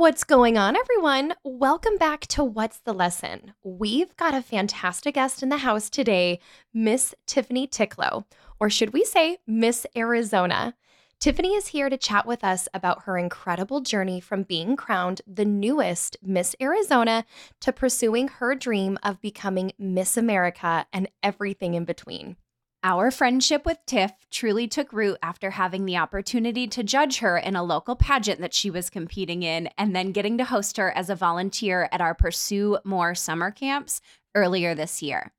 What's going on, everyone? Welcome back to What's the Lesson? We've got a fantastic guest in the house today, Miss Tiffany Ticlo, or should we say Miss Arizona. Tiffany is here to chat with us about her incredible journey from being crowned the newest Miss Arizona to pursuing her dream of becoming Miss America and everything in between. Our friendship with Tiff truly took root after having the opportunity to judge her in a local pageant that she was competing in, and then getting to host her as a volunteer at our Pursue More summer camps earlier this year.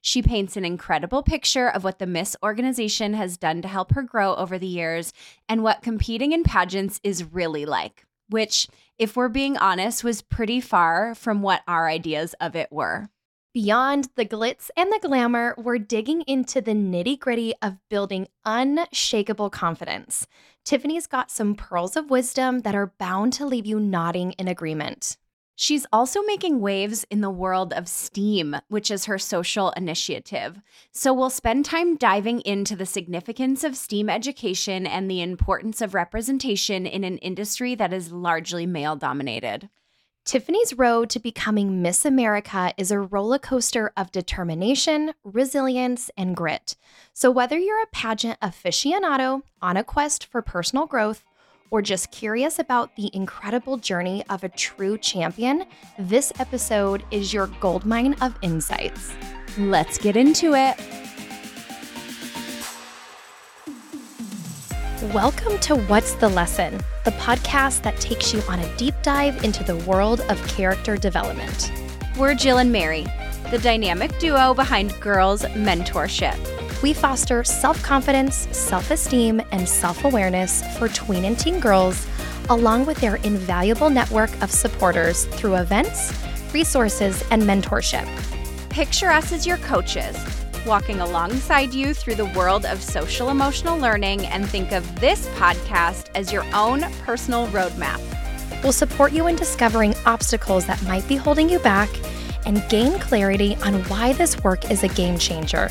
She paints an incredible picture of what the Miss organization has done to help her grow over the years and what competing in pageants is really like, which, if we're being honest, was pretty far from what our ideas of it were. Beyond the glitz and the glamour, we're digging into the nitty gritty of building unshakable confidence. Tiffany's got some pearls of wisdom that are bound to leave you nodding in agreement. She's also making waves in the world of STEAM, which is her social initiative. So we'll spend time diving into the significance of STEAM education and the importance of representation in an industry that is largely male dominated. Tiffany's road to becoming Miss America is a roller coaster of determination, resilience, and grit. So, whether you're a pageant aficionado on a quest for personal growth or just curious about the incredible journey of a true champion, this episode is your goldmine of insights. Let's get into it. Welcome to What's the Lesson, the podcast that takes you on a deep dive into the world of character development. We're Jill and Mary, the dynamic duo behind Girls Mentorship. We foster self confidence, self esteem, and self awareness for tween and teen girls, along with their invaluable network of supporters through events, resources, and mentorship. Picture us as your coaches walking alongside you through the world of social emotional learning and think of this podcast as your own personal roadmap. We'll support you in discovering obstacles that might be holding you back and gain clarity on why this work is a game changer,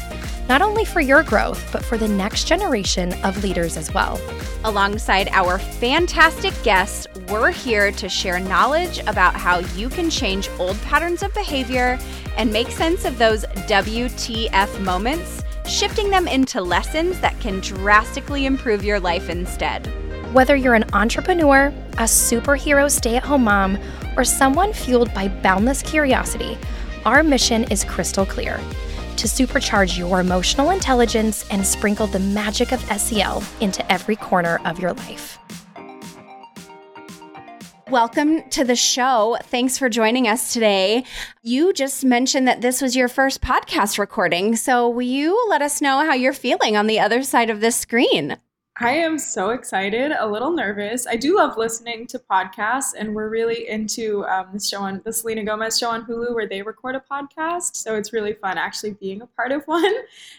not only for your growth, but for the next generation of leaders as well. Alongside our fantastic guests, we're here to share knowledge about how you can change old patterns of behavior and make sense of those WTF moments, shifting them into lessons that can drastically improve your life instead. Whether you're an entrepreneur, a superhero stay at home mom, or someone fueled by boundless curiosity, our mission is crystal clear to supercharge your emotional intelligence and sprinkle the magic of SEL into every corner of your life. Welcome to the show. Thanks for joining us today. You just mentioned that this was your first podcast recording. So, will you let us know how you're feeling on the other side of this screen? I am so excited, a little nervous. I do love listening to podcasts, and we're really into um, this show on the Selena Gomez show on Hulu where they record a podcast. So it's really fun actually being a part of one.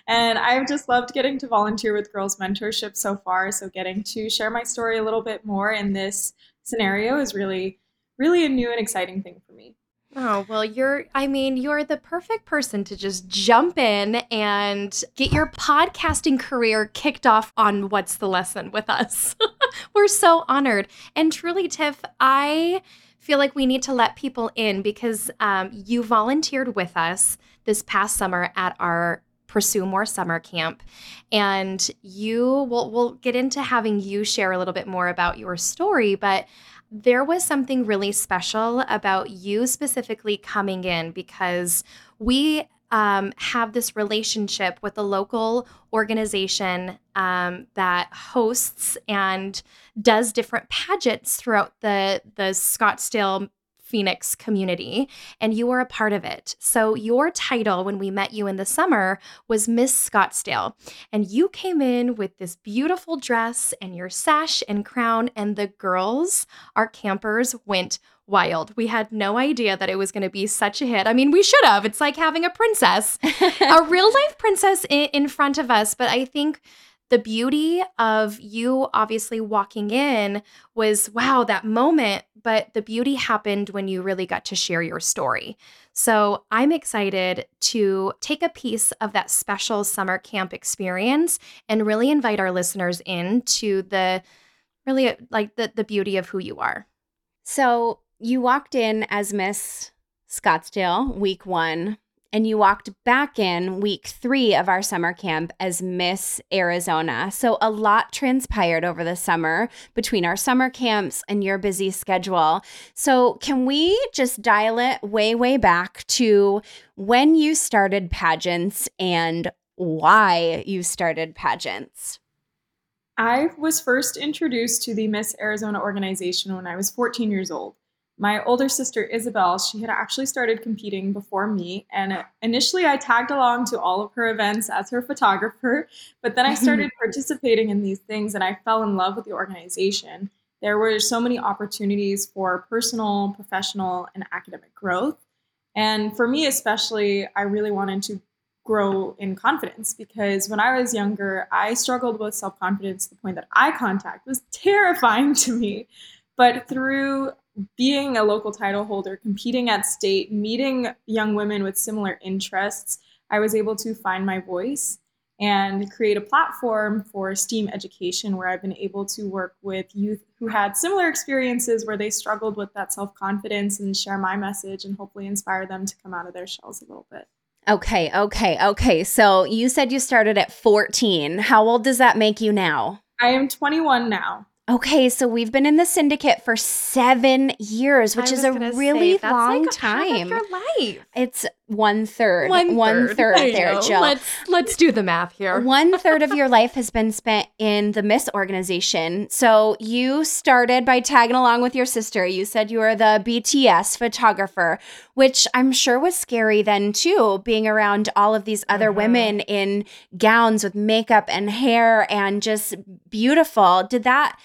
And I've just loved getting to volunteer with Girls Mentorship so far. So getting to share my story a little bit more in this scenario is really, really a new and exciting thing for me. Oh, well, you're, I mean, you're the perfect person to just jump in and get your podcasting career kicked off on What's the Lesson with us. We're so honored. And truly, Tiff, I feel like we need to let people in because um, you volunteered with us this past summer at our Pursue More summer camp. And you will we'll get into having you share a little bit more about your story, but there was something really special about you specifically coming in because we um, have this relationship with a local organization um, that hosts and does different pageants throughout the the Scottsdale Phoenix community, and you were a part of it. So, your title when we met you in the summer was Miss Scottsdale. And you came in with this beautiful dress and your sash and crown, and the girls, our campers, went wild. We had no idea that it was going to be such a hit. I mean, we should have. It's like having a princess, a real life princess in, in front of us. But I think the beauty of you obviously walking in was wow, that moment. But the beauty happened when you really got to share your story. So I'm excited to take a piece of that special summer camp experience and really invite our listeners in to the really like the, the beauty of who you are. So you walked in as Miss Scottsdale week one, and you walked back in week three of our summer camp as Miss Arizona. So a lot transpired over the summer between our summer camps and your busy schedule. So, can we just dial it way, way back to when you started pageants and why you started pageants? I was first introduced to the Miss Arizona organization when I was 14 years old. My older sister Isabel, she had actually started competing before me, and initially I tagged along to all of her events as her photographer, but then I started participating in these things and I fell in love with the organization. There were so many opportunities for personal, professional, and academic growth. And for me, especially, I really wanted to grow in confidence because when I was younger, I struggled with self confidence to the point that eye contact was terrifying to me. But through being a local title holder, competing at state, meeting young women with similar interests, I was able to find my voice and create a platform for STEAM education where I've been able to work with youth who had similar experiences where they struggled with that self confidence and share my message and hopefully inspire them to come out of their shells a little bit. Okay, okay, okay. So you said you started at 14. How old does that make you now? I am 21 now. Okay, so we've been in the syndicate for seven years, which is a really say, long like time. your life. It's one third. One, one third, third there, Jill. Let's let's do the math here. one third of your life has been spent in the Miss organization. So you started by tagging along with your sister. You said you were the BTS photographer, which I'm sure was scary then too, being around all of these other mm-hmm. women in gowns with makeup and hair and just beautiful. Did that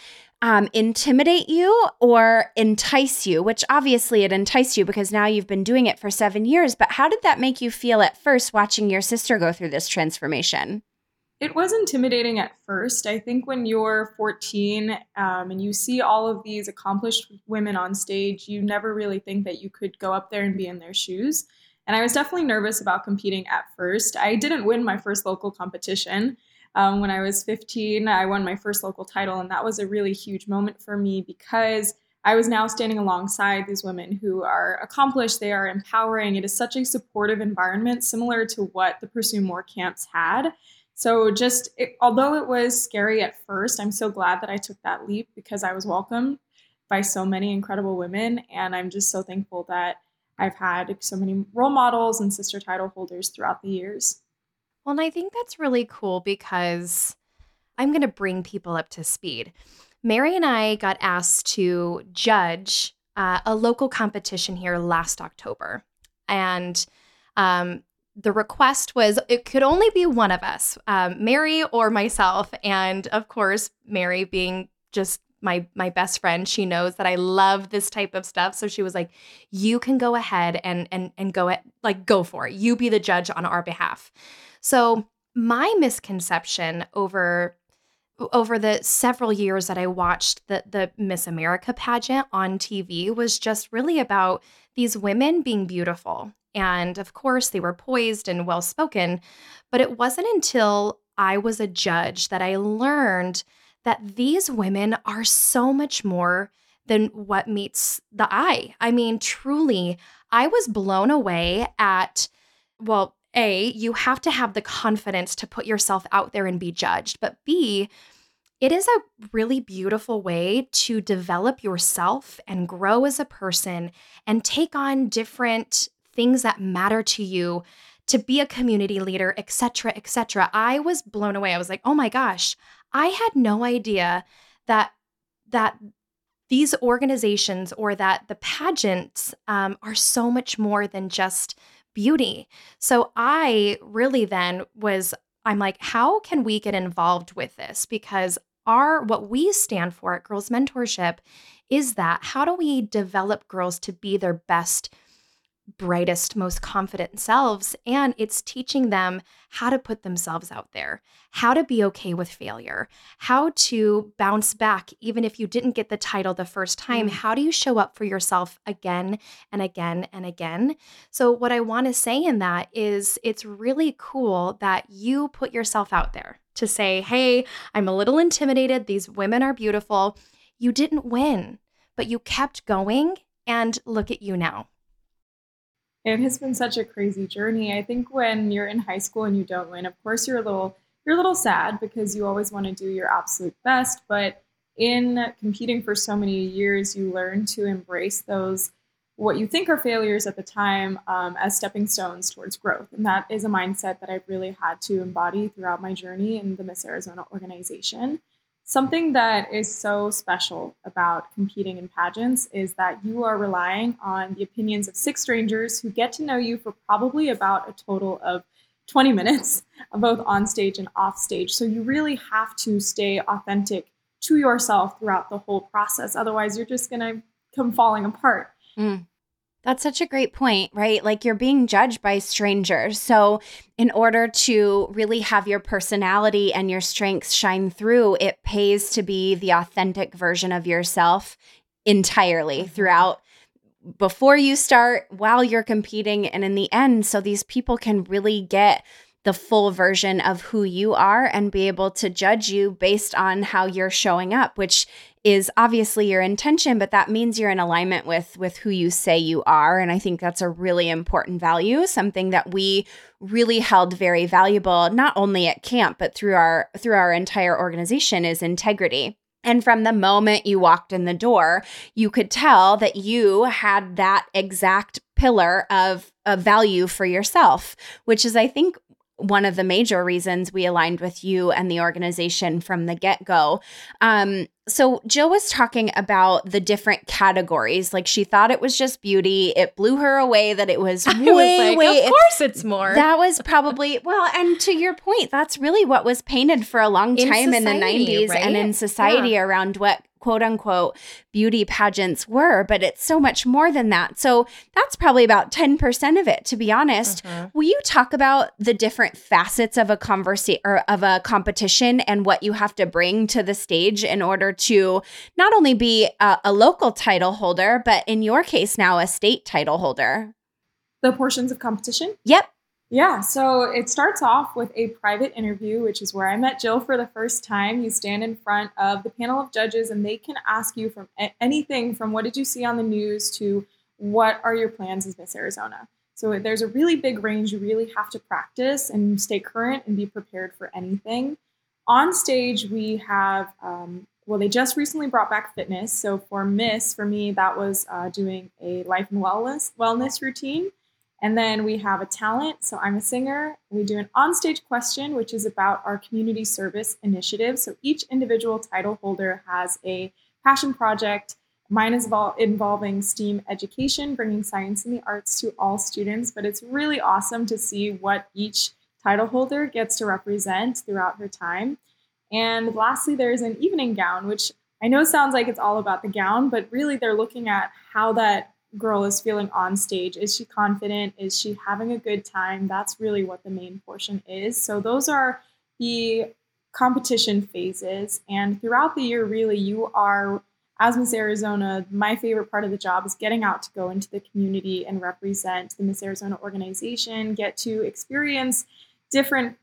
um, intimidate you or entice you, which obviously it enticed you because now you've been doing it for seven years. But how did that make you feel at first watching your sister go through this transformation? It was intimidating at first. I think when you're 14 um, and you see all of these accomplished women on stage, you never really think that you could go up there and be in their shoes. And I was definitely nervous about competing at first. I didn't win my first local competition. Um, when I was 15, I won my first local title, and that was a really huge moment for me because I was now standing alongside these women who are accomplished, they are empowering. It is such a supportive environment, similar to what the Pursue More camps had. So, just it, although it was scary at first, I'm so glad that I took that leap because I was welcomed by so many incredible women. And I'm just so thankful that I've had so many role models and sister title holders throughout the years. Well, and I think that's really cool because I'm going to bring people up to speed. Mary and I got asked to judge uh, a local competition here last October. And um, the request was it could only be one of us, um, Mary or myself. And of course, Mary being just my my best friend she knows that i love this type of stuff so she was like you can go ahead and and and go at like go for it you be the judge on our behalf so, my misconception over over the several years that I watched the the Miss America pageant on TV was just really about these women being beautiful. And of course, they were poised and well spoken, but it wasn't until I was a judge that I learned that these women are so much more than what meets the eye. I mean, truly, I was blown away at well, a, you have to have the confidence to put yourself out there and be judged. But B, it is a really beautiful way to develop yourself and grow as a person and take on different things that matter to you to be a community leader, etc., etc. I was blown away. I was like, "Oh my gosh, I had no idea that that these organizations or that the pageants um, are so much more than just beauty. So I really then was, I'm like, how can we get involved with this? Because our, what we stand for at Girls Mentorship is that how do we develop girls to be their best brightest, most confident selves. And it's teaching them how to put themselves out there, how to be okay with failure, how to bounce back, even if you didn't get the title the first time. Mm. How do you show up for yourself again and again and again? So, what I want to say in that is it's really cool that you put yourself out there to say, hey, I'm a little intimidated. These women are beautiful. You didn't win but you kept going. And look at you now. It has been such a crazy journey. I think when you're in high school and you don't win, of course you're a little you're a little sad because you always want to do your absolute best, but in competing for so many years, you learn to embrace those what you think are failures at the time um, as stepping stones towards growth. And that is a mindset that I've really had to embody throughout my journey in the Miss Arizona organization. Something that is so special about competing in pageants is that you are relying on the opinions of six strangers who get to know you for probably about a total of 20 minutes, both on stage and off stage. So you really have to stay authentic to yourself throughout the whole process. Otherwise, you're just going to come falling apart. Mm. That's such a great point, right? Like you're being judged by strangers. So, in order to really have your personality and your strengths shine through, it pays to be the authentic version of yourself entirely mm-hmm. throughout before you start, while you're competing, and in the end. So, these people can really get the full version of who you are and be able to judge you based on how you're showing up, which is obviously your intention but that means you're in alignment with with who you say you are. And i think that's a really important value something that we really held very valuable not only at camp but through our through our entire organization is integrity. And from the moment you walked in the door, you could tell that you had that exact pillar of, of value for yourself, which is, I think, one of the major reasons we aligned with you and the organization from the get go. Um, so, Jill was talking about the different categories. Like, she thought it was just beauty. It blew her away that it was way, was like, way. Of course, it's more. That was probably, well, and to your point, that's really what was painted for a long time in, society, in the 90s right? and in society yeah. around what quote unquote beauty pageants were, but it's so much more than that. So that's probably about 10% of it, to be honest. Uh-huh. Will you talk about the different facets of a conversation or of a competition and what you have to bring to the stage in order to not only be a, a local title holder, but in your case now, a state title holder? The portions of competition? Yep. Yeah, so it starts off with a private interview, which is where I met Jill for the first time. You stand in front of the panel of judges, and they can ask you from anything from what did you see on the news to what are your plans as Miss Arizona. So there's a really big range. You really have to practice and stay current and be prepared for anything. On stage, we have, um, well, they just recently brought back fitness. So for Miss, for me, that was uh, doing a life and wellness wellness routine. And then we have a talent. So I'm a singer. We do an onstage question, which is about our community service initiative. So each individual title holder has a passion project. Mine is vol- involving STEAM education, bringing science and the arts to all students. But it's really awesome to see what each title holder gets to represent throughout her time. And lastly, there is an evening gown, which I know sounds like it's all about the gown, but really they're looking at how that girl is feeling on stage. Is she confident? Is she having a good time? That's really what the main portion is. So those are the competition phases. And throughout the year, really, you are, as Miss Arizona, my favorite part of the job is getting out to go into the community and represent the Miss Arizona organization, get to experience different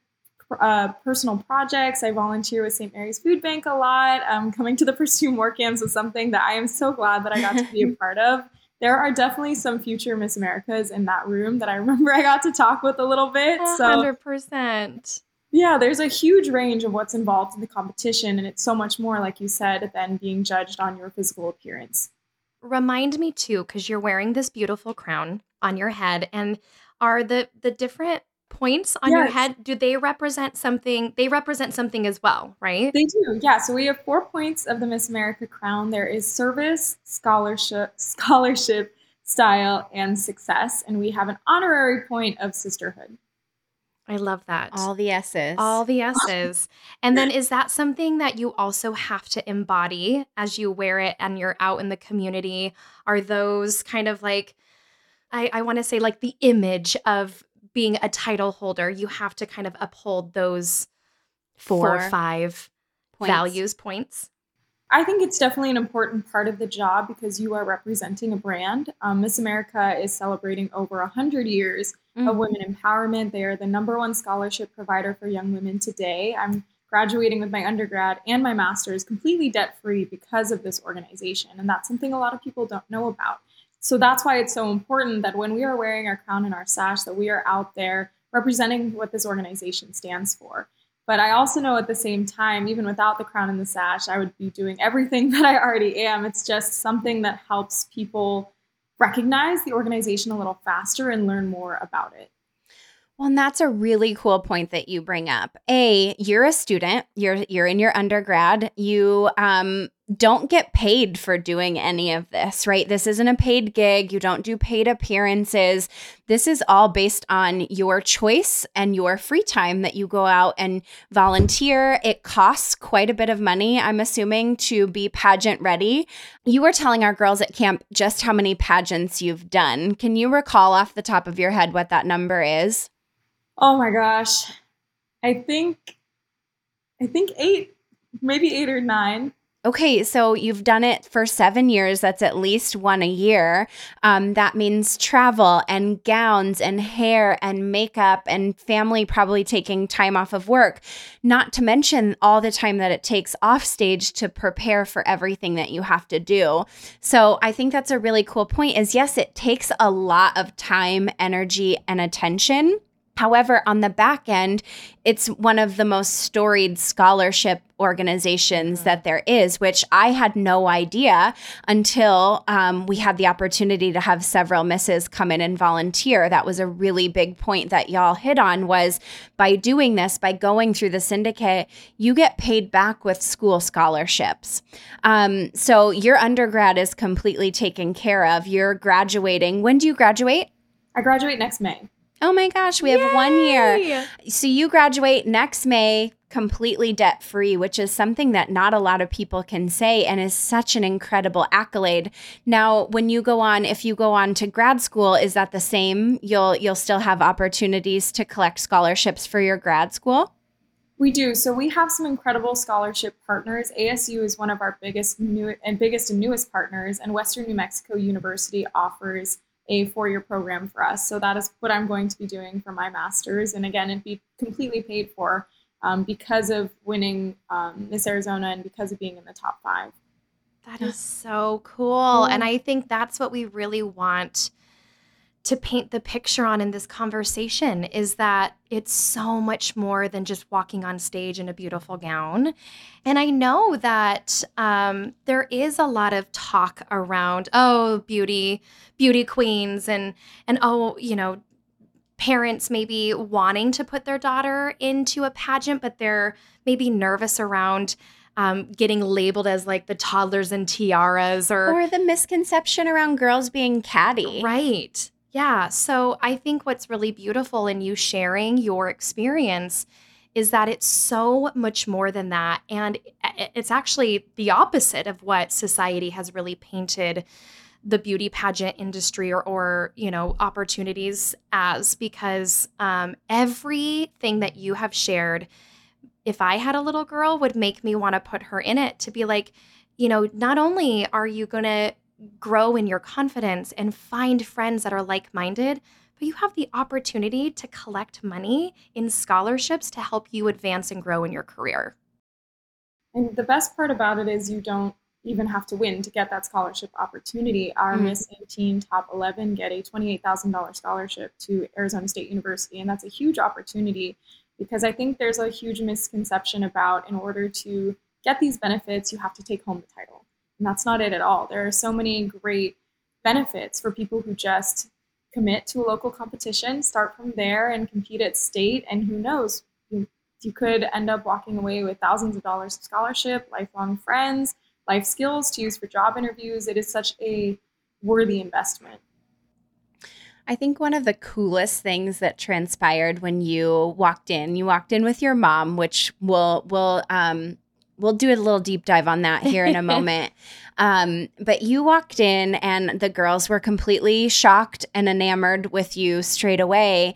uh, personal projects. I volunteer with St. Mary's Food Bank a lot. Um, coming to the Pursue More camps is something that I am so glad that I got to be a part of there are definitely some future Miss Americas in that room that I remember I got to talk with a little bit. So 100%. Yeah, there's a huge range of what's involved in the competition, and it's so much more, like you said, than being judged on your physical appearance. Remind me too, because you're wearing this beautiful crown on your head, and are the the different points on yes. your head do they represent something they represent something as well right they do yeah so we have four points of the miss america crown there is service scholarship scholarship style and success and we have an honorary point of sisterhood I love that. All the S's. All the S's. and then is that something that you also have to embody as you wear it and you're out in the community? Are those kind of like, I, I want to say, like the image of being a title holder, you have to kind of uphold those four, or five points. values points. I think it's definitely an important part of the job because you are representing a brand. Um, Miss America is celebrating over 100 years mm-hmm. of women empowerment. They are the number one scholarship provider for young women today. I'm graduating with my undergrad and my master's completely debt free because of this organization. And that's something a lot of people don't know about. So that's why it's so important that when we are wearing our crown and our sash, that we are out there representing what this organization stands for. But I also know at the same time, even without the crown and the sash, I would be doing everything that I already am. It's just something that helps people recognize the organization a little faster and learn more about it. Well, and that's a really cool point that you bring up. A, you're a student. You're you're in your undergrad. You um don't get paid for doing any of this, right? This isn't a paid gig. You don't do paid appearances. This is all based on your choice and your free time that you go out and volunteer. It costs quite a bit of money, I'm assuming, to be pageant ready. You were telling our girls at camp just how many pageants you've done. Can you recall off the top of your head what that number is? Oh my gosh. I think I think 8 maybe 8 or 9. Okay, so you've done it for seven years. That's at least one a year. Um, that means travel and gowns and hair and makeup and family probably taking time off of work, not to mention all the time that it takes off stage to prepare for everything that you have to do. So I think that's a really cool point is yes, it takes a lot of time, energy, and attention However, on the back end, it's one of the most storied scholarship organizations mm-hmm. that there is, which I had no idea until um, we had the opportunity to have several misses come in and volunteer. That was a really big point that y'all hit on was by doing this, by going through the syndicate, you get paid back with school scholarships. Um, so your undergrad is completely taken care of. You're graduating. When do you graduate? I graduate next May. Oh my gosh, we have Yay! one year. So you graduate next May completely debt free, which is something that not a lot of people can say and is such an incredible accolade. Now, when you go on, if you go on to grad school, is that the same? You'll you'll still have opportunities to collect scholarships for your grad school? We do. So we have some incredible scholarship partners. ASU is one of our biggest new and biggest and newest partners, and Western New Mexico University offers a four year program for us. So that is what I'm going to be doing for my master's. And again, it'd be completely paid for um, because of winning um, Miss Arizona and because of being in the top five. That is so cool. And I think that's what we really want to paint the picture on in this conversation is that it's so much more than just walking on stage in a beautiful gown. And I know that um, there is a lot of talk around, oh, beauty, beauty queens, and and oh, you know, parents maybe wanting to put their daughter into a pageant, but they're maybe nervous around um, getting labeled as like the toddlers and tiaras or or the misconception around girls being catty. Right. Yeah. So I think what's really beautiful in you sharing your experience is that it's so much more than that. And it's actually the opposite of what society has really painted the beauty pageant industry or, or you know opportunities as because um, everything that you have shared if i had a little girl would make me want to put her in it to be like you know not only are you going to grow in your confidence and find friends that are like minded, but you have the opportunity to collect money in scholarships to help you advance and grow in your career. And the best part about it is you don't even have to win to get that scholarship opportunity. Our mm-hmm. Miss 18 top 11 get a $28,000 scholarship to Arizona State University, and that's a huge opportunity because I think there's a huge misconception about in order to get these benefits, you have to take home the title. And that's not it at all. There are so many great benefits for people who just commit to a local competition, start from there and compete at state. And who knows, you, you could end up walking away with thousands of dollars of scholarship, lifelong friends, life skills to use for job interviews. It is such a worthy investment. I think one of the coolest things that transpired when you walked in, you walked in with your mom, which will will um, we'll do a little deep dive on that here in a moment. Um, but you walked in, and the girls were completely shocked and enamored with you straight away.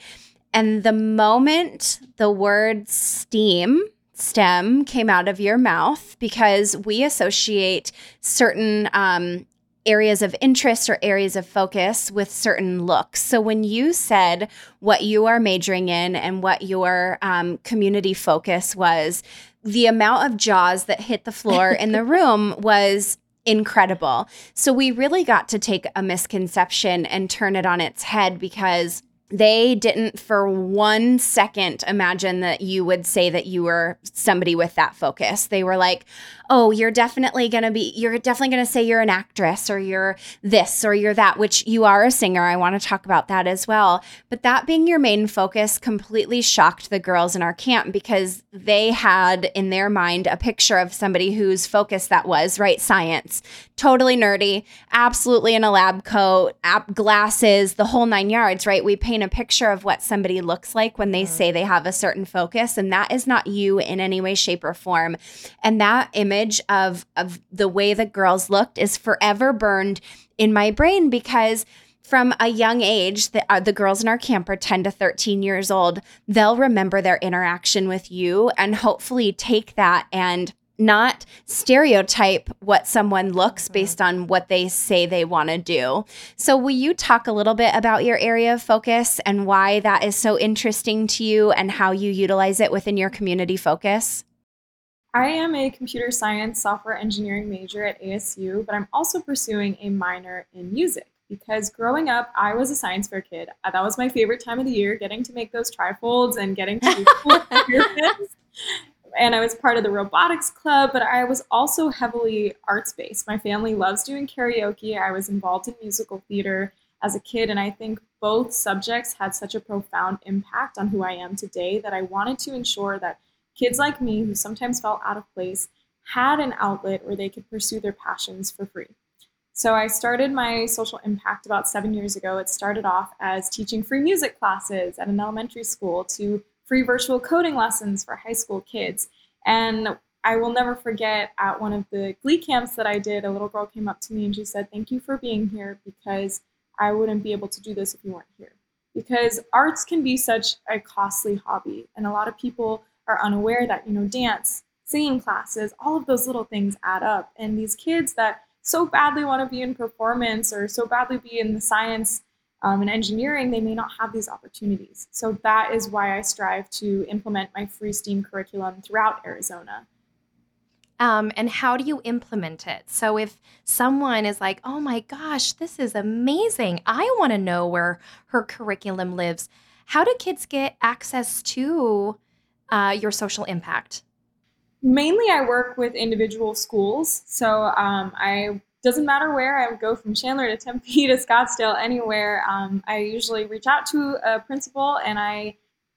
And the moment the word steam, STEM, came out of your mouth, because we associate certain um, areas of interest or areas of focus with certain looks. So when you said what you are majoring in and what your um, community focus was, the amount of jaws that hit the floor in the room was incredible. So we really got to take a misconception and turn it on its head because they didn't for one second imagine that you would say that you were somebody with that focus. They were like, oh, you're definitely going to be, you're definitely going to say you're an actress or you're this or you're that, which you are a singer. I want to talk about that as well. But that being your main focus completely shocked the girls in our camp because they had in their mind a picture of somebody whose focus that was, right? Science, totally nerdy, absolutely in a lab coat, glasses, the whole nine yards, right? We paint a picture of what somebody looks like when they say they have a certain focus, and that is not you in any way, shape, or form. And that image image of of the way the girls looked is forever burned in my brain because from a young age, the, uh, the girls in our camp are 10 to 13 years old. They'll remember their interaction with you and hopefully take that and not stereotype what someone looks based on what they say they want to do. So, will you talk a little bit about your area of focus and why that is so interesting to you and how you utilize it within your community focus? I am a computer science software engineering major at ASU, but I'm also pursuing a minor in music because growing up, I was a science fair kid. Uh, that was my favorite time of the year, getting to make those trifolds and getting to do cool things. And I was part of the robotics club, but I was also heavily arts based. My family loves doing karaoke. I was involved in musical theater as a kid, and I think both subjects had such a profound impact on who I am today that I wanted to ensure that Kids like me, who sometimes felt out of place, had an outlet where they could pursue their passions for free. So I started my social impact about seven years ago. It started off as teaching free music classes at an elementary school to free virtual coding lessons for high school kids. And I will never forget at one of the glee camps that I did, a little girl came up to me and she said, Thank you for being here because I wouldn't be able to do this if you weren't here. Because arts can be such a costly hobby, and a lot of people are unaware that, you know, dance, singing classes, all of those little things add up. And these kids that so badly want to be in performance or so badly be in the science um, and engineering, they may not have these opportunities. So that is why I strive to implement my free STEAM curriculum throughout Arizona. Um, and how do you implement it? So if someone is like, oh my gosh, this is amazing, I want to know where her curriculum lives. How do kids get access to uh, your social impact? Mainly, I work with individual schools. So um, I doesn't matter where I go from Chandler to Tempe to Scottsdale, anywhere. Um, I usually reach out to a principal and I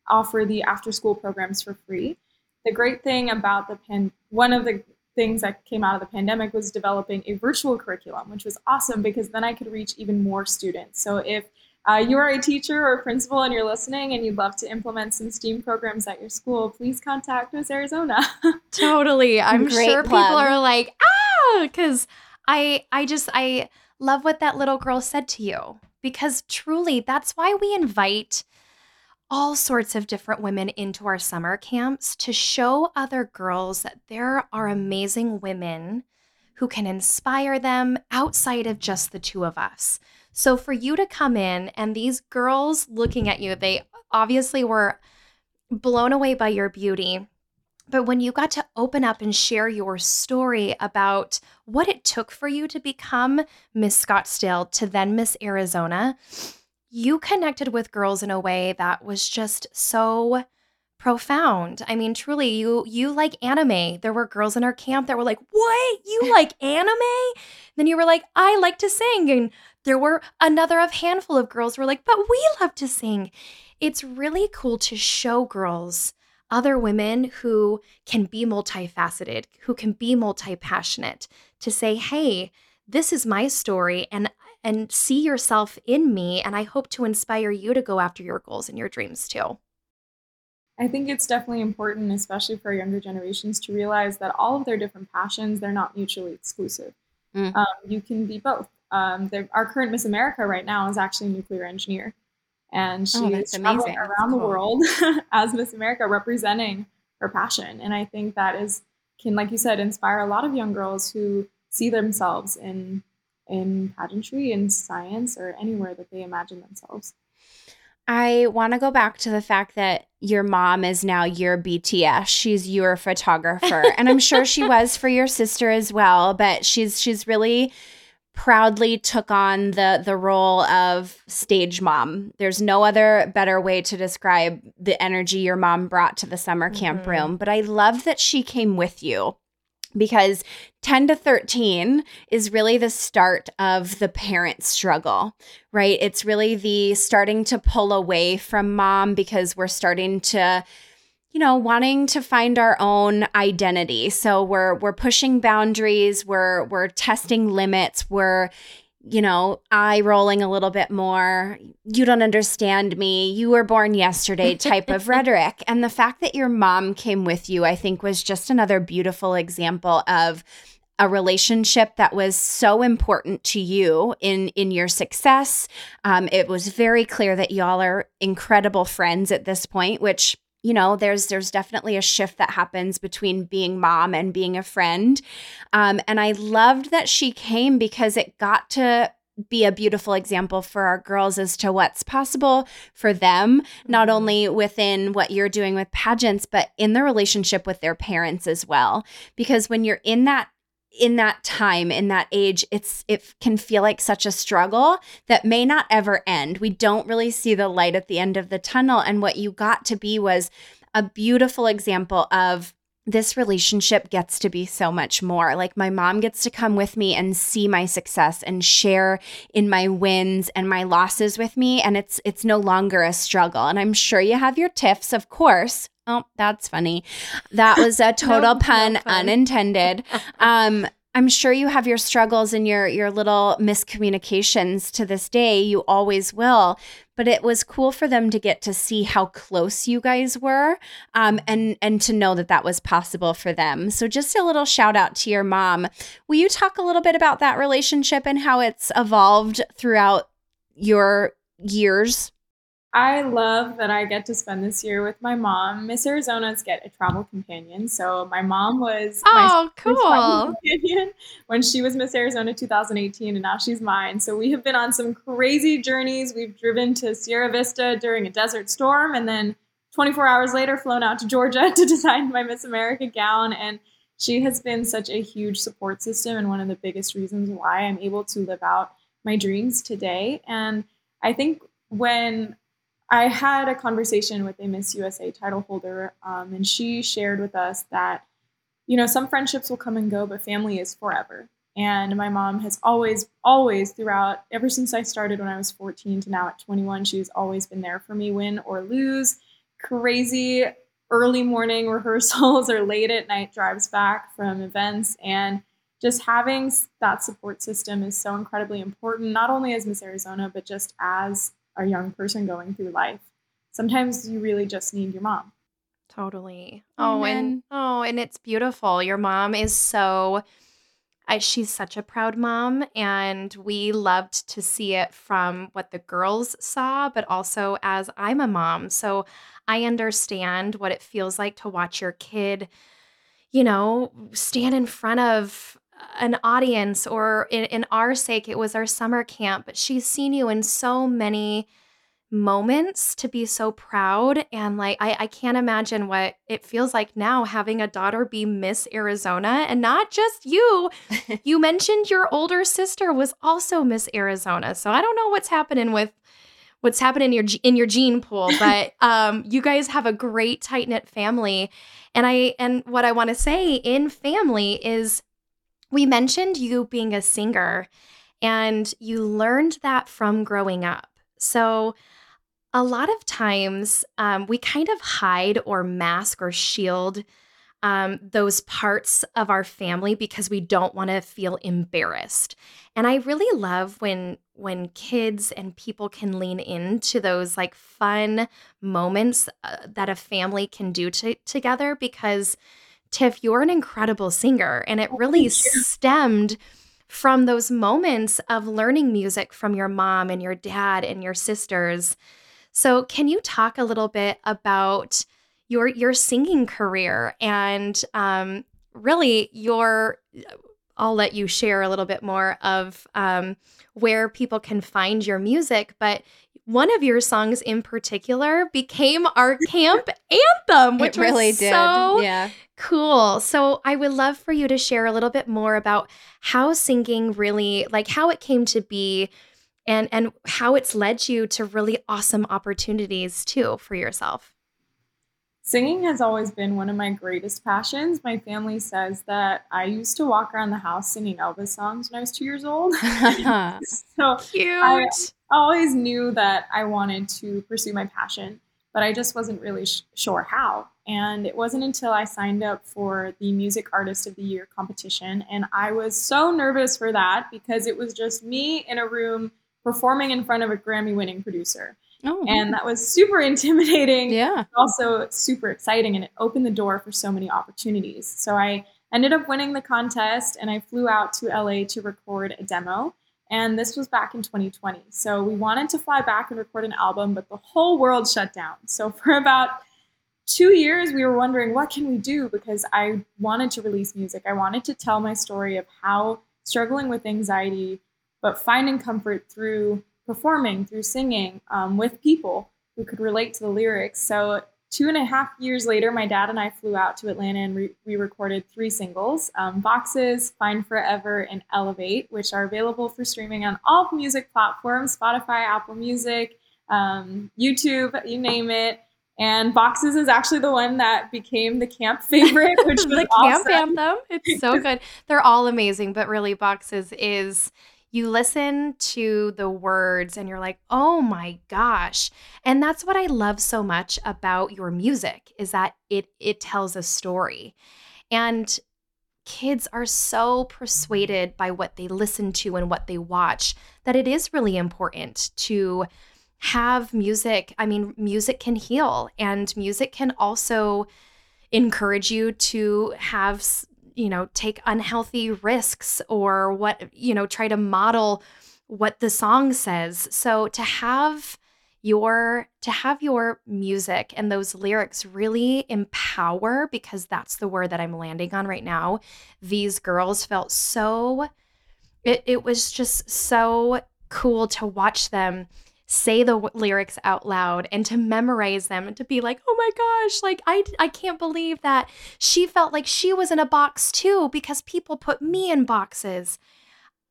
offer the after school programs for free. The great thing about the pen, one of the things that came out of the pandemic was developing a virtual curriculum, which was awesome because then I could reach even more students. So if uh, you are a teacher or a principal and you're listening and you'd love to implement some STEAM programs at your school, please contact us Arizona. totally. I'm Great sure plug. people are like, ah, because I I just I love what that little girl said to you. Because truly, that's why we invite all sorts of different women into our summer camps to show other girls that there are amazing women who can inspire them outside of just the two of us. So for you to come in and these girls looking at you, they obviously were blown away by your beauty. But when you got to open up and share your story about what it took for you to become Miss Scottsdale to then Miss Arizona, you connected with girls in a way that was just so profound. I mean, truly, you you like anime. There were girls in our camp that were like, "What? You like anime?" Then you were like, "I like to sing." And there were another of handful of girls who were like, but we love to sing. It's really cool to show girls other women who can be multifaceted, who can be multi-passionate, to say, hey, this is my story and and see yourself in me and I hope to inspire you to go after your goals and your dreams too. I think it's definitely important, especially for younger generations, to realize that all of their different passions, they're not mutually exclusive. Mm. Um, you can be both um, our current Miss America right now is actually a nuclear engineer, and oh, she's oh, traveling around the world as Miss America, representing her passion. And I think that is can, like you said, inspire a lot of young girls who see themselves in in pageantry, in science, or anywhere that they imagine themselves. I want to go back to the fact that your mom is now your BTS. She's your photographer. and I'm sure she was for your sister as well, but she's she's really proudly took on the the role of stage mom. There's no other better way to describe the energy your mom brought to the summer camp mm-hmm. room, but I love that she came with you because 10 to 13 is really the start of the parent struggle, right? It's really the starting to pull away from mom because we're starting to you know wanting to find our own identity so we're we're pushing boundaries we're we're testing limits we're you know, eye rolling a little bit more. You don't understand me. You were born yesterday type of rhetoric. And the fact that your mom came with you, I think, was just another beautiful example of a relationship that was so important to you in in your success. Um, it was very clear that y'all are incredible friends at this point, which you know there's there's definitely a shift that happens between being mom and being a friend um, and i loved that she came because it got to be a beautiful example for our girls as to what's possible for them, not mm-hmm. only within what you're doing with pageants, but in the relationship with their parents as well. Because when you're in that in that time in that age it's it can feel like such a struggle that may not ever end we don't really see the light at the end of the tunnel and what you got to be was a beautiful example of this relationship gets to be so much more. Like my mom gets to come with me and see my success and share in my wins and my losses with me and it's it's no longer a struggle. And I'm sure you have your tiffs, of course, Oh, that's funny. That was a total no, pun, no unintended. Um, I'm sure you have your struggles and your your little miscommunications to this day. You always will. But it was cool for them to get to see how close you guys were, um, and and to know that that was possible for them. So just a little shout out to your mom. Will you talk a little bit about that relationship and how it's evolved throughout your years? I love that I get to spend this year with my mom. Miss Arizona's get a travel companion. So my mom was oh, cool companion when she was Miss Arizona 2018, and now she's mine. So we have been on some crazy journeys. We've driven to Sierra Vista during a desert storm, and then 24 hours later, flown out to Georgia to design my Miss America gown. And she has been such a huge support system and one of the biggest reasons why I'm able to live out my dreams today. And I think when I had a conversation with a Miss USA title holder, um, and she shared with us that, you know, some friendships will come and go, but family is forever. And my mom has always, always throughout, ever since I started when I was 14 to now at 21, she's always been there for me, win or lose. Crazy early morning rehearsals or late at night drives back from events. And just having that support system is so incredibly important, not only as Miss Arizona, but just as a young person going through life. Sometimes you really just need your mom. Totally. Oh, oh and oh, and it's beautiful. Your mom is so I, she's such a proud mom, and we loved to see it from what the girls saw, but also as I'm a mom. So I understand what it feels like to watch your kid, you know, stand in front of an audience or in, in our sake it was our summer camp but she's seen you in so many moments to be so proud. And like I, I can't imagine what it feels like now having a daughter be miss arizona. And not just you you mentioned your older sister was also miss arizona. So i don't know what's happening with what's happening in your in your gene pool but um you guys have a great tight knit family. And i and what i want to say in family is we mentioned you being a singer and you learned that from growing up. So, a lot of times um, we kind of hide or mask or shield um, those parts of our family because we don't want to feel embarrassed. And I really love when when kids and people can lean into those like fun moments uh, that a family can do to, together because Tiff, you're an incredible singer. And it really stemmed from those moments of learning music from your mom and your dad and your sisters. So, can you talk a little bit about your your singing career and um, really your? I'll let you share a little bit more of um, where people can find your music, but one of your songs in particular became our camp anthem, which it really was did. so yeah. cool. So I would love for you to share a little bit more about how singing really, like how it came to be and and how it's led you to really awesome opportunities too for yourself. Singing has always been one of my greatest passions. My family says that I used to walk around the house singing Elvis songs when I was two years old. so Cute. I always knew that I wanted to pursue my passion, but I just wasn't really sh- sure how. And it wasn't until I signed up for the Music Artist of the Year competition. And I was so nervous for that because it was just me in a room performing in front of a Grammy winning producer. Oh. And that was super intimidating yeah. also super exciting and it opened the door for so many opportunities. So I ended up winning the contest and I flew out to LA to record a demo. And this was back in 2020. So we wanted to fly back and record an album, but the whole world shut down. So for about two years, we were wondering what can we do because I wanted to release music. I wanted to tell my story of how struggling with anxiety, but finding comfort through performing, through singing um, with people who could relate to the lyrics. So, two and a half years later, my dad and I flew out to Atlanta and re- we recorded three singles um, Boxes, Find Forever, and Elevate, which are available for streaming on all music platforms Spotify, Apple Music, um, YouTube, you name it. And Boxes is actually the one that became the camp favorite, which was the awesome. camp anthem. It's so good. They're all amazing, but really, Boxes is you listen to the words and you're like, "Oh my gosh." And that's what I love so much about your music is that it it tells a story. And kids are so persuaded by what they listen to and what they watch that it is really important to have music. I mean, music can heal and music can also encourage you to have you know, take unhealthy risks or what, you know, try to model what the song says. So to have your to have your music and those lyrics really empower because that's the word that I'm landing on right now. These girls felt so it, it was just so cool to watch them say the w- lyrics out loud and to memorize them and to be like, "Oh my gosh, like I I can't believe that she felt like she was in a box too because people put me in boxes."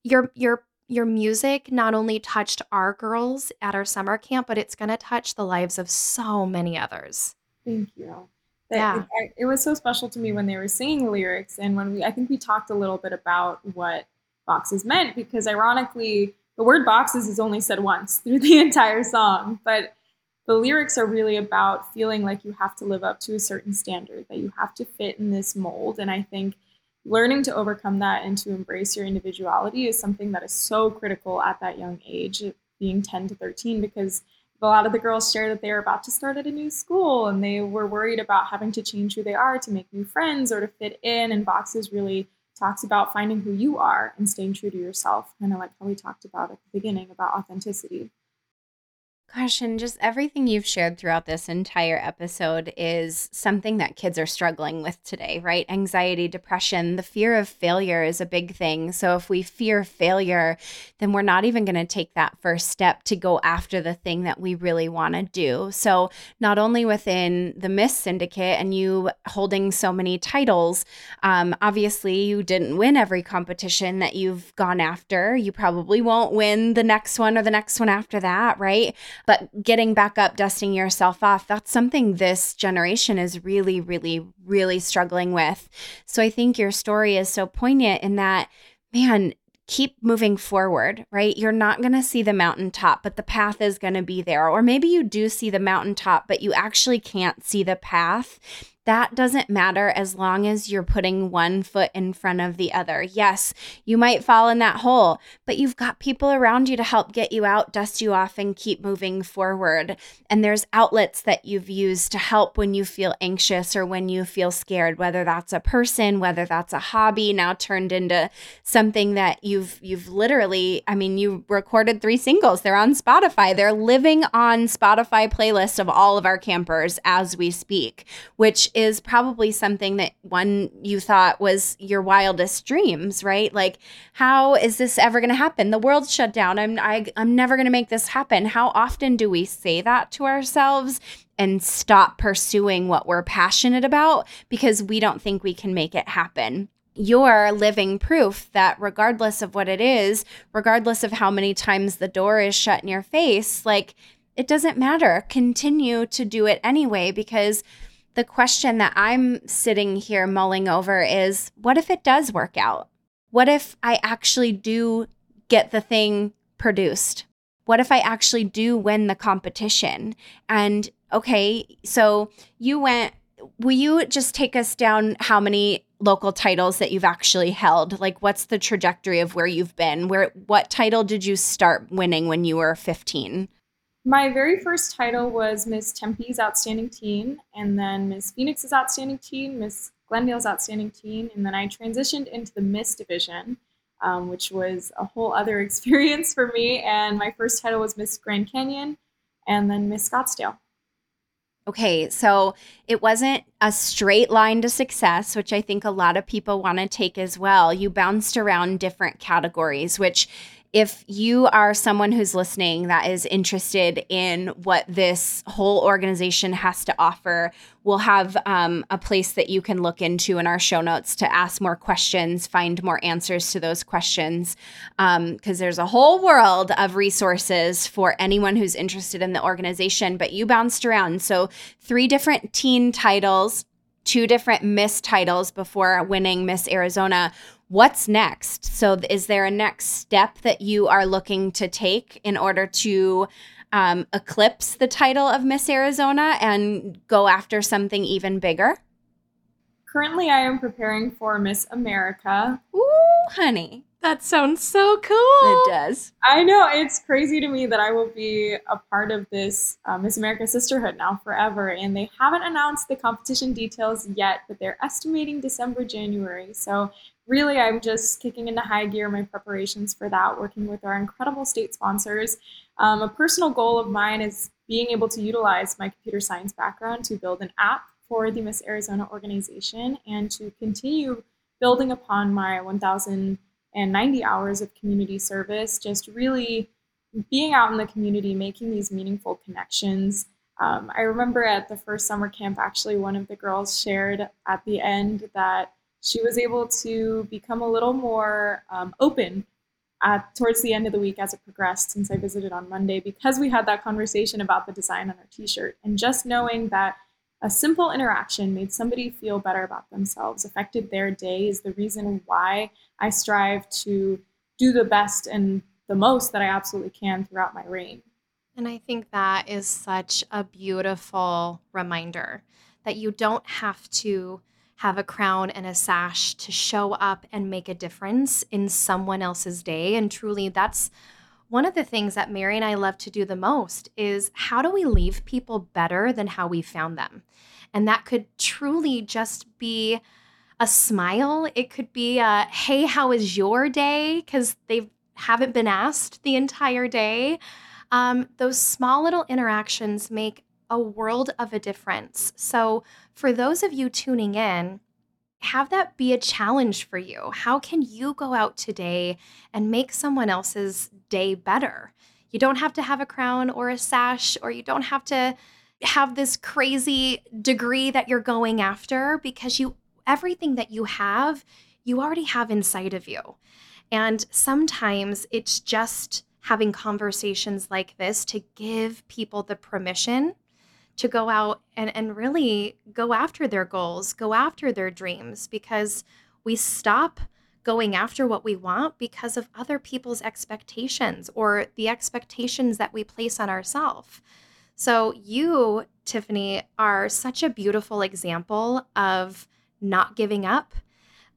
Your your your music not only touched our girls at our summer camp, but it's going to touch the lives of so many others. Thank you. That, Yeah. it, it was so special to me when they were singing the lyrics, and when we, I think we talked a little bit about what boxes meant, because ironically, the word boxes is only said once through the entire song, but the lyrics are really about feeling like you have to live up to a certain standard, that you have to fit in this mold. And I think learning to overcome that and to embrace your individuality is something that is so critical at that young age, being 10 to 13, because a lot of the girls share that they are about to start at a new school and they were worried about having to change who they are to make new friends or to fit in. And Boxes really talks about finding who you are and staying true to yourself, kind of like how we talked about at the beginning about authenticity. Gosh, and just everything you've shared throughout this entire episode is something that kids are struggling with today, right? Anxiety, depression, the fear of failure is a big thing. So, if we fear failure, then we're not even going to take that first step to go after the thing that we really want to do. So, not only within the Miss Syndicate and you holding so many titles, um, obviously you didn't win every competition that you've gone after. You probably won't win the next one or the next one after that, right? But getting back up, dusting yourself off, that's something this generation is really, really, really struggling with. So I think your story is so poignant in that, man, keep moving forward, right? You're not going to see the mountaintop, but the path is going to be there. Or maybe you do see the mountaintop, but you actually can't see the path. That doesn't matter as long as you're putting one foot in front of the other. Yes, you might fall in that hole, but you've got people around you to help get you out, dust you off, and keep moving forward. And there's outlets that you've used to help when you feel anxious or when you feel scared, whether that's a person, whether that's a hobby now turned into something that you've you've literally, I mean, you recorded three singles. They're on Spotify. They're living on Spotify playlist of all of our campers as we speak, which is probably something that one you thought was your wildest dreams, right? Like, how is this ever going to happen? The world's shut down. I'm I, I'm never going to make this happen. How often do we say that to ourselves and stop pursuing what we're passionate about because we don't think we can make it happen? you're living proof that regardless of what it is, regardless of how many times the door is shut in your face, like it doesn't matter. Continue to do it anyway because the question that I'm sitting here mulling over is what if it does work out? What if I actually do get the thing produced? What if I actually do win the competition? And okay, so you went, will you just take us down how many local titles that you've actually held? Like what's the trajectory of where you've been? Where what title did you start winning when you were 15? My very first title was Miss Tempe's Outstanding Teen, and then Miss Phoenix's Outstanding Teen, Miss Glendale's Outstanding Teen, and then I transitioned into the Miss division, um, which was a whole other experience for me. And my first title was Miss Grand Canyon, and then Miss Scottsdale. Okay, so it wasn't a straight line to success, which I think a lot of people want to take as well. You bounced around different categories, which if you are someone who's listening that is interested in what this whole organization has to offer, we'll have um, a place that you can look into in our show notes to ask more questions, find more answers to those questions. Because um, there's a whole world of resources for anyone who's interested in the organization. But you bounced around. So, three different teen titles two different Miss titles before winning Miss Arizona what's next? So, is there a next step that you are looking to take in order to um, eclipse the title of Miss Arizona and go after something even bigger? Currently, I am preparing for Miss America. Ooh, honey. That sounds so cool. It does. I know. It's crazy to me that I will be a part of this uh, Miss America Sisterhood now forever. And they haven't announced the competition details yet, but they're estimating December, January. So really, I'm just kicking into high gear my preparations for that, working with our incredible state sponsors. Um, a personal goal of mine is being able to utilize my computer science background to build an app for the Miss Arizona organization and to continue building upon my 1,090 hours of community service, just really being out in the community, making these meaningful connections. Um, I remember at the first summer camp, actually, one of the girls shared at the end that she was able to become a little more um, open at, towards the end of the week as it progressed since I visited on Monday because we had that conversation about the design on her t shirt. And just knowing that a simple interaction made somebody feel better about themselves, affected their day, is the reason why I strive to do the best and the most that I absolutely can throughout my reign. And I think that is such a beautiful reminder that you don't have to have a crown and a sash to show up and make a difference in someone else's day. And truly, that's one of the things that Mary and I love to do the most is how do we leave people better than how we found them? And that could truly just be a smile. It could be a, hey, how is your day? Because they haven't been asked the entire day. Um, those small little interactions make a world of a difference. So, for those of you tuning in, have that be a challenge for you. How can you go out today and make someone else's day better? You don't have to have a crown or a sash, or you don't have to have this crazy degree that you're going after because you everything that you have, you already have inside of you. And sometimes it's just having conversations like this to give people the permission to go out and, and really go after their goals, go after their dreams, because we stop going after what we want because of other people's expectations or the expectations that we place on ourselves. So, you, Tiffany, are such a beautiful example of not giving up.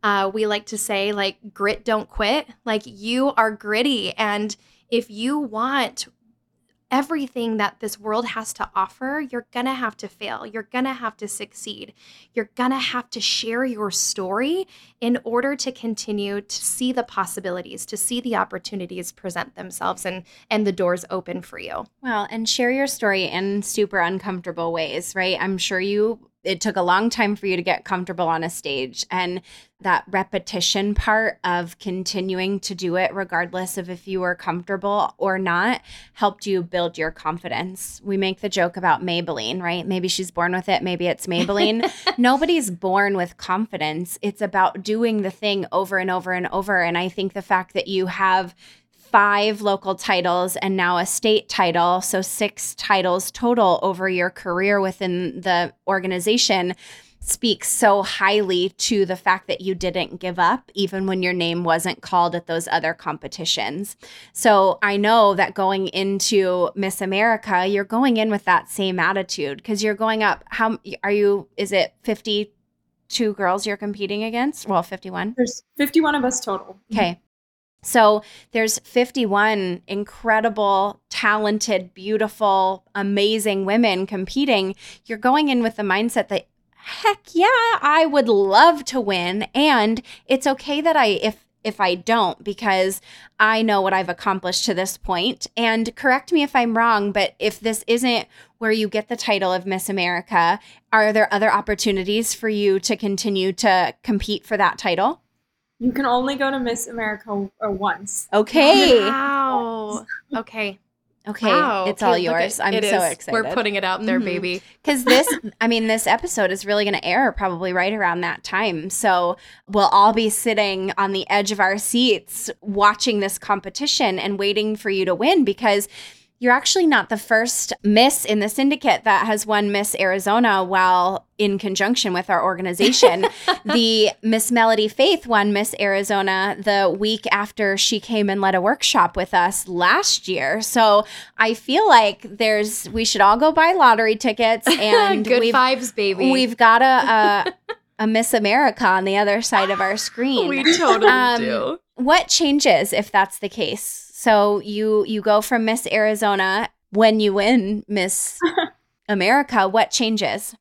Uh, we like to say, like, grit, don't quit. Like, you are gritty. And if you want everything that this world has to offer, you're gonna have to fail. You're gonna have to succeed. You're gonna have to share your story in order to continue to see the possibilities, to see the opportunities present themselves and and the doors open for you. Well, and share your story in super uncomfortable ways, right? I'm sure you it took a long time for you to get comfortable on a stage and that repetition part of continuing to do it regardless of if you were comfortable or not helped you build your confidence. We make the joke about Maybelline, right? Maybe she's born with it, maybe it's Maybelline. Nobody's born with confidence. It's about doing the thing over and over and over and I think the fact that you have five local titles and now a state title, so six titles total over your career within the organization speaks so highly to the fact that you didn't give up even when your name wasn't called at those other competitions. So I know that going into Miss America, you're going in with that same attitude because you're going up. How are you? Is it 52 girls you're competing against? Well, 51. There's 51 of us total. Okay. So there's 51 incredible, talented, beautiful, amazing women competing. You're going in with the mindset that heck yeah, I would love to win and it's okay that I if if I don't because I know what I've accomplished to this point. And correct me if I'm wrong, but if this isn't where you get the title of Miss America, are there other opportunities for you to continue to compete for that title? You can only go to Miss America uh, once. Okay. Wow. Okay. Okay. Wow. It's Okay, all yours. at- I'm it so is. excited. We're putting it out there, Mhm. baby. Because this, I mean, this episode is really going to air probably right around that time. So we'll all be sitting on the edge of our seats watching this competition and waiting for you to win because you're actually not the first Miss in the syndicate that has won Miss Arizona while in conjunction with our organization. the Miss Melody Faith won Miss Arizona the week after she came and led a workshop with us last year. So I feel like there's we should all go buy lottery tickets and Good vibes, baby. we've got a, a a Miss America on the other side of our screen. we totally Um, do. what changes if that's the case? So you you go from Miss Arizona when you win Miss America, what changes?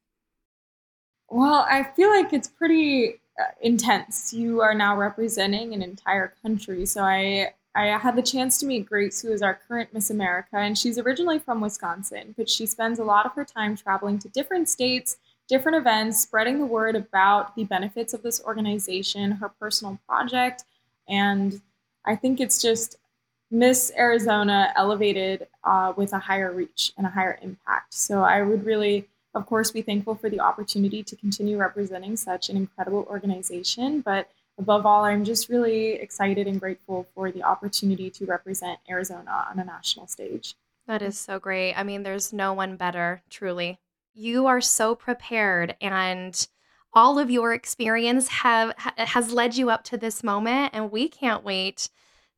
Well, I feel like it's pretty uh, intense. You are now representing an entire country. So I I had the chance to meet Grace, who is our current Miss America, and she's originally from Wisconsin, but she spends a lot of her time traveling to different states, different events, spreading the word about the benefits of this organization, her personal project, and I think it's just Miss Arizona elevated uh, with a higher reach and a higher impact. So I would really of course, be thankful for the opportunity to continue representing such an incredible organization. But above all, I'm just really excited and grateful for the opportunity to represent Arizona on a national stage. That is so great. I mean, there's no one better, truly. You are so prepared and all of your experience have has led you up to this moment and we can't wait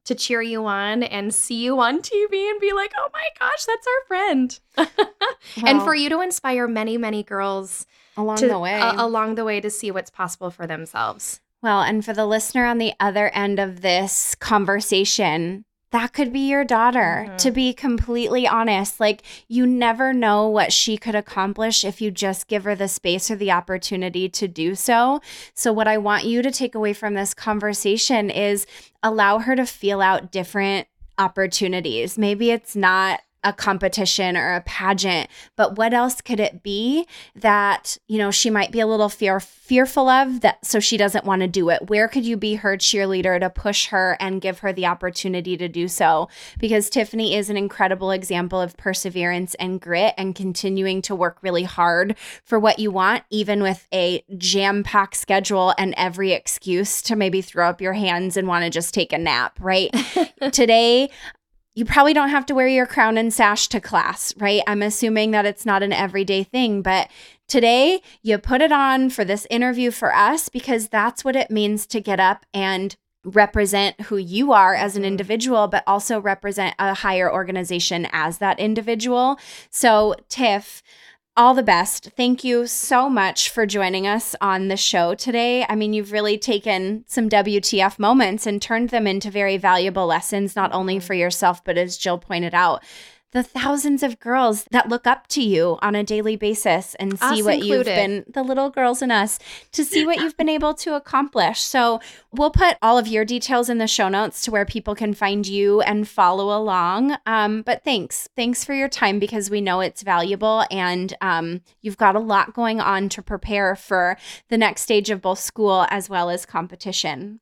to cheer you on and see you on TV and be like, "Oh my gosh, that's our friend." and for you to inspire many, many girls along to, the uh, way. a- along the way to see what's possible for themselves. well, and for the listener on the other end of this conversation, that could be your daughter. Mhm. To be completely honest, like you never know what she could accomplish if you just give her the space or the opportunity to do so. So, what I want you to take away from this conversation is allow her to feel out different opportunities. Maybe it's not a competition or a pageant, but what else could it be that, you know, she might be a little fear fearful of that so she doesn't want to do it? Where could you be her cheerleader to push her and give her the opportunity to do so? Because Tiffany is an incredible example of perseverance and grit and continuing to work really hard for what you want even with a jam-packed schedule and every excuse to maybe throw up your hands and want to just take a nap, right? Today you probably don't have to wear your crown and sash to class, right? I'm assuming that it's not an everyday thing, but today you put it on for this interview for us because that's what it means to get up and represent who you are as an Mhm. individual, but also represent a higher organization as that individual. So, Tiff, all the best. Thank you so much for joining us on the show today. I mean, you've really taken some WTF moments and turned them into very valuable lessons, not only for yourself, but as Jill pointed out, the thousands of girls that look up to you on a daily basis and see Us what you've been, the little girls in us, to see what you've been able to accomplish. So we'll put all of your details in the show notes to where people can find you and follow along. Um, but thanks. Thanks for your time because we know it's valuable and um, you've got a lot going on to prepare for the next stage of both school as well as competition.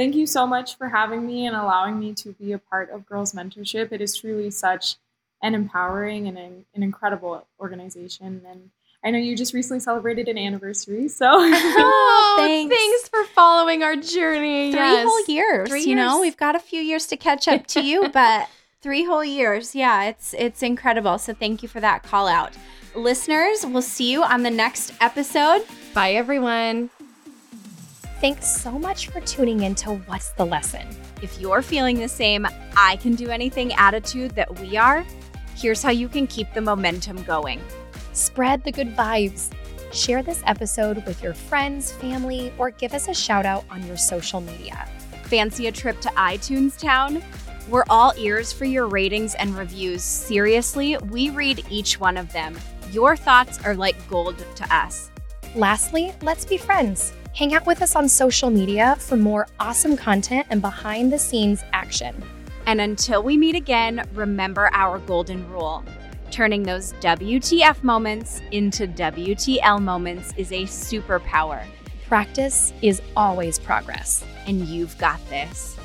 Thank you so much for having me and allowing me to be a part of Girls Mentorship. It is truly such an empowering and an, an incredible organization. And I know you just recently celebrated an anniversary, so Oh, thanks. thanks. for following our journey. three yes. whole years. Three You know, we've got a few years to catch up to you, but three whole years. Yeah, it's it's incredible. So thank you for that call out. Listeners, we'll see you on the next episode. Bye, everyone. Thanks so much for tuning in to What's the Lesson? If you're feeling the same I can do anything attitude that we are, here's how you can keep the momentum going. Spread the good vibes. Share this episode with your friends, family, or give us a shout out on your social media. Fancy a trip to iTunes Town? We're all ears for your ratings and reviews. Seriously, we read each one of them. Your thoughts are like gold to us. Lastly, let's be friends. Hang out with us on social media for more awesome content and behind the scenes action. And until we meet again, remember our golden rule. Turning those WTF moments into WTL moments is a superpower, Practice is always progress. and you've got this.